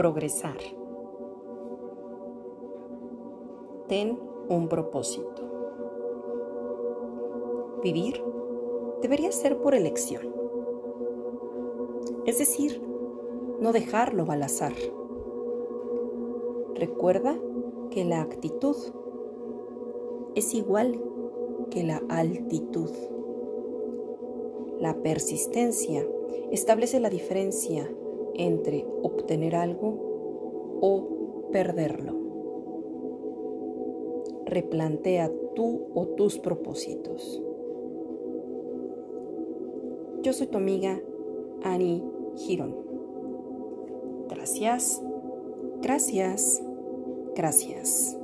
progresar. Ten un propósito. Vivir debería ser por elección. Es decir, no dejarlo al azar. Recuerda que la actitud es igual que la altitud. La persistencia establece la diferencia entre obtener algo o perderlo. Replantea tú o tus propósitos. Yo soy tu amiga Annie Girón. Gracias, gracias, gracias.